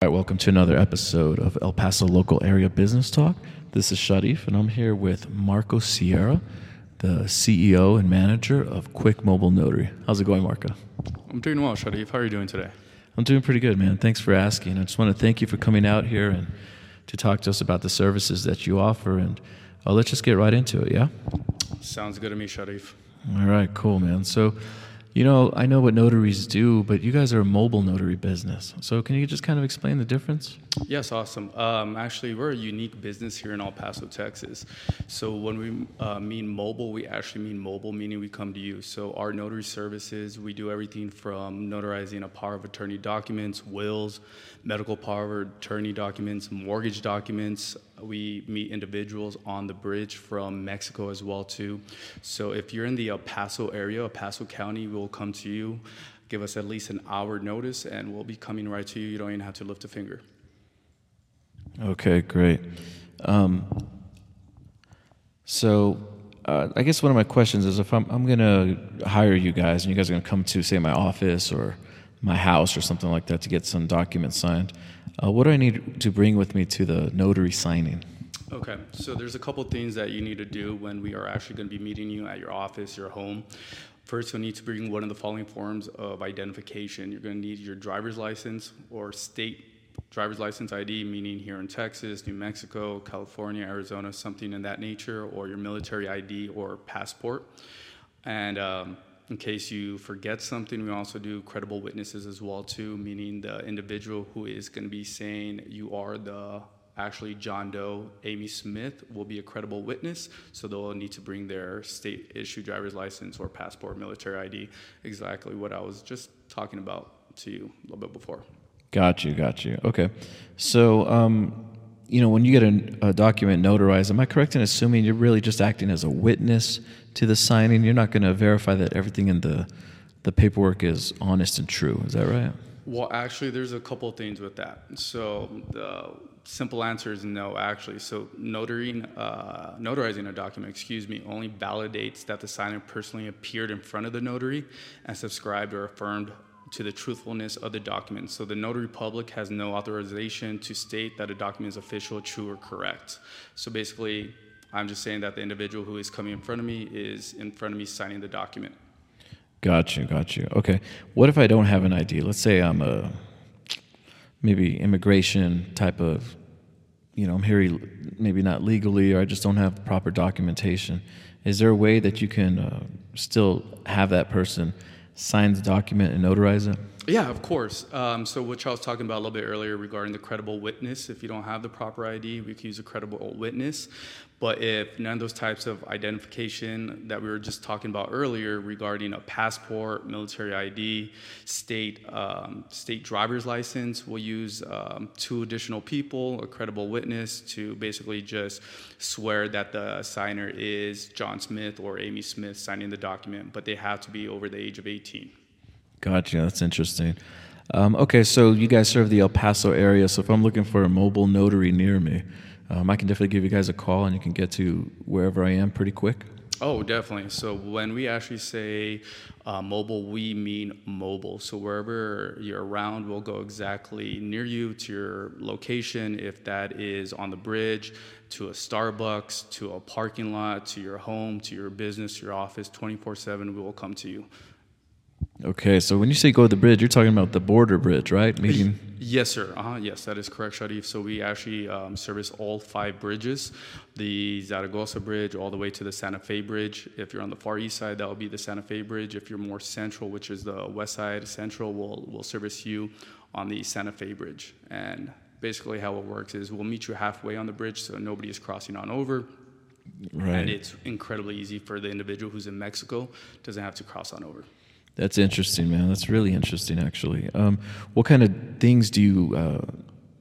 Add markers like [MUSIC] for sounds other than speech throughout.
All right, welcome to another episode of El Paso Local Area Business Talk. This is Sharif, and I'm here with Marco Sierra, the CEO and manager of Qwik Mobile Notary. How's it going, Marco? I'm doing well, Sharif. How are you doing today? I'm doing pretty good, man. Thanks for asking. I just want to thank you for coming out here and to talk to us about the services that you offer. And uh, let's just get right into it, yeah? Sounds good to me, Sharif. All right, cool, man. So, you know, I know what notaries do, but you guys are a mobile notary business. So, can you just kind of explain the difference? Yes, awesome. Um, actually, we're a unique business here in El Paso, Texas. So, when we uh, mean mobile, we actually mean mobile, meaning we come to you. So, our notary services, we do everything from notarizing a power of attorney documents, wills, medical power of attorney documents, mortgage documents. We meet individuals on the bridge from Mexico as well too. So, if you're in the El Paso area, El Paso County, we'll come to you. Give us at least an hour notice, and we'll be coming right to you. You don't even have to lift a finger. Okay, great. Um, so, uh, I guess one of my questions is if I'm, I'm going to hire you guys and you guys are going to come to, say, my office or my house or something like that to get some documents signed, uh, what do I need to bring with me to the notary signing? Okay, so there's a couple things that you need to do when we are actually going to be meeting you at your office, your home. First, you'll need to bring one of the following forms of identification. You're going to need your driver's license or state driver's license ID, meaning here in Texas, New Mexico, California, Arizona, something in that nature, or your military ID or passport. And um, in case you forget something, we also do credible witnesses as well too, meaning the individual who is going to be saying you are the actually John Doe, Amy Smith will be a credible witness, so they'll need to bring their state issue driver's license or passport, military ID, exactly what I was just talking about to you a little bit before. Got you, got you. Okay. So, um, you know, when you get a, a, document notarized, am I correct in assuming you're really just acting as a witness to the signing? You're not going to verify that everything in the the paperwork is honest and true. Is that right? Well, actually, there's a couple things with that. So the simple answer is no, actually. So notaring, uh, notarizing a document, excuse me, only validates that the signer personally appeared in front of the notary and subscribed or affirmed to the truthfulness of the document. So the notary public has no authorization to state that a document is official, true, or correct. So basically, I'm just saying that the individual who is coming in front of me is in front of me signing the document. Got you, got you. Okay. What if I don't have an ID? Let's say I'm a maybe immigration type of, you know, I'm here maybe not legally, or I just don't have proper documentation. Is there a way that you can uh, still have that person? Sign the document and notarize it? Yeah, of course. Um, so, which I was talking about a little bit earlier regarding the credible witness. If you don't have the proper ID, we can use a credible witness. But if none of those types of identification that we were just talking about earlier regarding a passport, military ID, state um, state driver's license, we'll use um, two additional people, a credible witness, to basically just swear that the signer is John Smith or Amy Smith signing the document, but they have to be over the age of 18. Gotcha. That's interesting. Um, okay, so you guys serve the El Paso area. So if I'm looking for a mobile notary near me, um, I can definitely give you guys a call and you can get to wherever I am pretty quick. Oh, definitely. So when we actually say uh, mobile, we mean mobile. So wherever you're around, we'll go exactly near you to your location. If that is on the bridge, to a Starbucks, to a parking lot, to your home, to your business, your office, 24 7, we will come to you. Okay, so when you say go to the bridge, you're talking about the border bridge, right? Meaning. Yes, sir. Uh-huh. Yes, that is correct, Sharif. So we actually um, service all five bridges the Zaragoza Bridge all the way to the Santa Fe Bridge. If you're on the far east side, that will be the Santa Fe Bridge. If you're more central, which is the west side central, we'll, we'll service you on the Santa Fe Bridge. And basically, how it works is we'll meet you halfway on the bridge so nobody is crossing on over. Right. And it's incredibly easy for the individual who's in Mexico, doesn't have to cross on over. That's interesting, man. That's really interesting, actually. Um, what kind of things do you uh,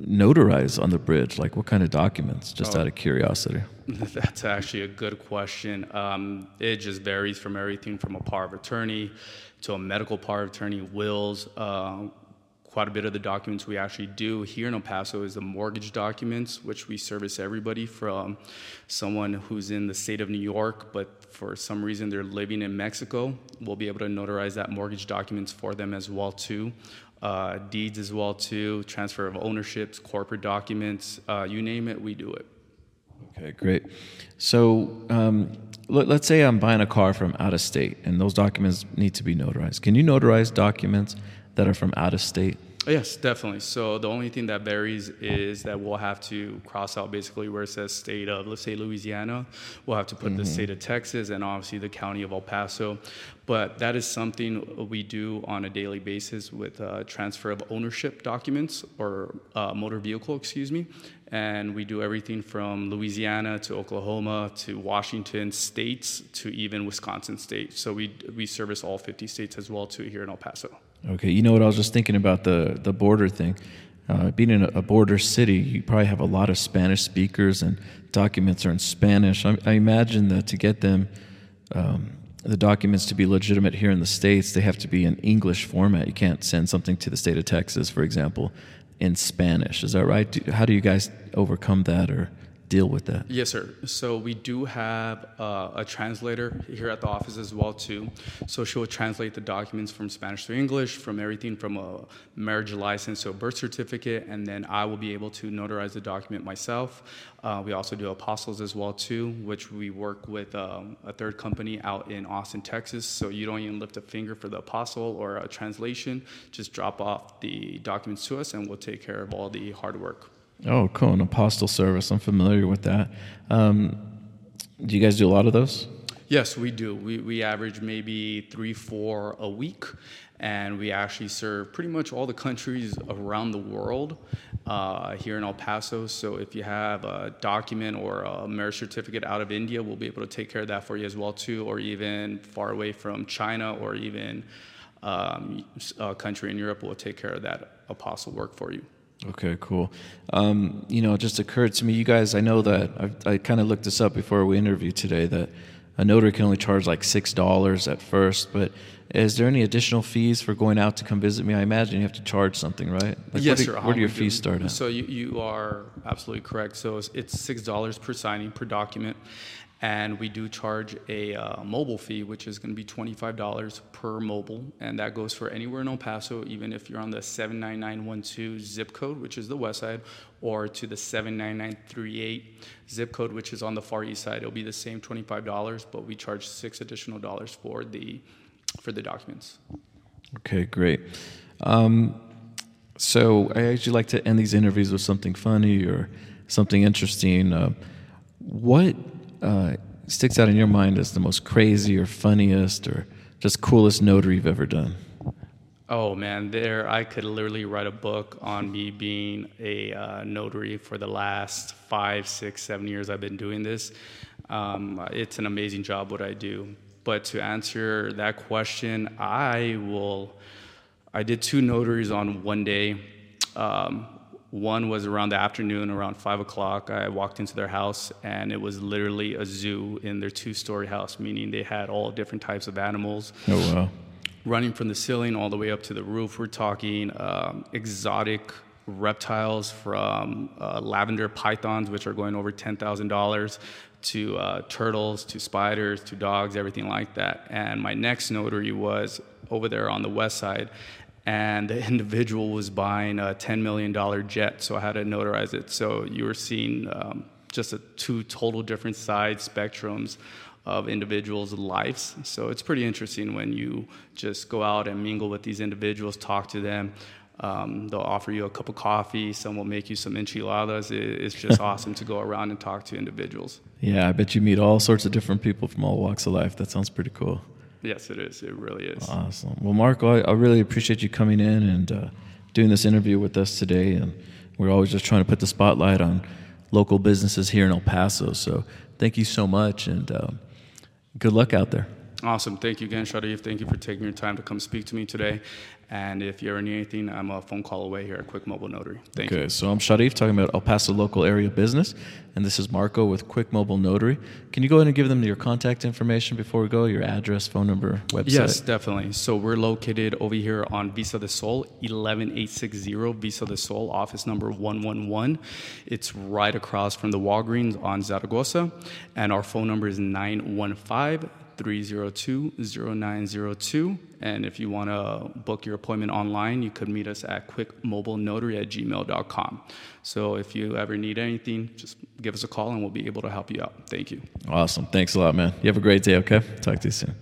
notarize on the bridge? Like, what kind of documents? Just oh, out of curiosity. [LAUGHS] That's actually a good question. Um, it just varies from everything from a power of attorney to a medical power of attorney, wills. Uh, quite a bit of the documents we actually do here in El Paso is the mortgage documents, which we service everybody from someone who's in the state of New York, but for some reason they're living in Mexico, we'll be able to notarize that mortgage documents for them as well too. uh, deeds as well too, transfer of ownerships, corporate documents, uh, you name it, we do it. Okay, great. So um, let, us say I'm buying a car from out of state, and those documents need to be notarized. Can you notarize documents that are from out of state? Yes, definitely. So the only thing that varies is that we'll have to cross out basically where it says state of, let's say Louisiana. We'll have to put mm-hmm. the state of Texas and obviously the county of El Paso. But that is something we do on a daily basis with uh, transfer of ownership documents or uh, motor vehicle, excuse me. And we do everything from Louisiana to Oklahoma to Washington states to even Wisconsin state. So we, we service all 50 states as well too here in El Paso. Okay, you know what? I was just thinking about the the border thing. Uh, being in a, border city, you probably have a lot of Spanish speakers, and documents are in Spanish. I, I imagine that to get them, um, the documents to be legitimate here in the states, they have to be in English format. You can't send something to the state of Texas, for example, in Spanish. Is that right? Do, how do you guys overcome that, or deal with that? Yes, sir. So we do have uh, a translator here at the office as well too. So she will translate the documents from Spanish to English, from everything from a marriage license to a birth certificate, and then I will be able to notarize the document myself. Uh, we also do apostilles as well too, which we work with um, a third company out in Austin, Texas. So you don't even lift a finger for the apostille or a translation. Just drop off the documents to us, and we'll take care of all the hard work. Oh, cool. An apostille service. I'm familiar with that. Um, do you guys do a lot of those? Yes, we do. We, we average maybe three, four a week, and we actually serve pretty much all the countries around the world uh, here in El Paso. So if you have a document or a marriage certificate out of India, we'll be able to take care of that for you as well too, or even far away from China or even um, a country in Europe we'll take care of that apostille work for you. Okay, cool. Um, you know, it just occurred to me, you guys, I know that I've, i kind of looked this up before we interviewed today that a notary can only charge like $6 at first, but is there any additional fees for going out to come visit me? I imagine you have to charge something, right? Like yes, where do, sir. Where do your fees start at? So you, you are absolutely correct. So it's, it's $6 per signing per document. And we do charge a uh, mobile fee, which is going to be $25 per mobile. And that goes for anywhere in El Paso, even if you're on the 79912 zip code, which is the west side, or to the 79938 zip code, which is on the far east side. It'll be the same $25, but we charge six additional dollars for the, for the documents. Okay, great. Um, so I actually like to end these interviews with something funny or something interesting. Uh, what uh, sticks out in your mind as the most crazy or funniest or just coolest notary you've ever done? Oh man, there I could literally write a book on me being a uh, notary for the last five, six, seven years I've been doing this. Um, it's an amazing job what I do. But to answer that question, I will. I did two notaries on one day. Um, one was around the afternoon, around five o'clock. I walked into their house, and it was literally a zoo in their two-story house, meaning they had all different types of animals. Oh wow! Running from the ceiling all the way up to the roof. We're talking um, exotic reptiles from uh, lavender pythons, which are going over ten thousand dollars, to uh, turtles, to spiders, to dogs, everything like that. And my next notary was over there on the west side, and the individual was buying a $10 million jet, so I had to notarize it. So you were seeing um, just a two total different side spectrums of individuals' lives. So it's pretty interesting when you just go out and mingle with these individuals, talk to them. Um, they'll offer you a cup of coffee. Some will make you some enchiladas. It, it's just [LAUGHS] awesome to go around and talk to individuals. Yeah, I bet you meet all sorts of different people from all walks of life. That sounds pretty cool. Yes, it is. It really is. Awesome. Well, Marco, I, I really appreciate you coming in and uh, doing this interview with us today. And we're always just trying to put the spotlight on local businesses here in El Paso. So thank you so much, and um, good luck out there. Awesome. Thank you again, Sharif. Thank you for taking your time to come speak to me today. And if you ever need anything, I'm a phone call away here at Qwik Mobile Notary. Thank okay, you. so I'm Sharif talking about El Paso local area business, and this is Marco with Qwik Mobile Notary. Can you go ahead and give them your contact information before we go? Your address, phone number, website? Yes, definitely. So we're located over here on Vista del Sol, 11860 Vista del Sol, office number 111. It's right across from the Walgreens on Zaragoza, and our phone number is 915 302-0902. And if you want to book your appointment online, you could meet us at quickmobilenotary at gmail.com. So if you ever need anything, just give us a call and we'll be able to help you out. Thank you. Awesome. Thanks a lot, man. You have a great day, okay? Talk to you soon.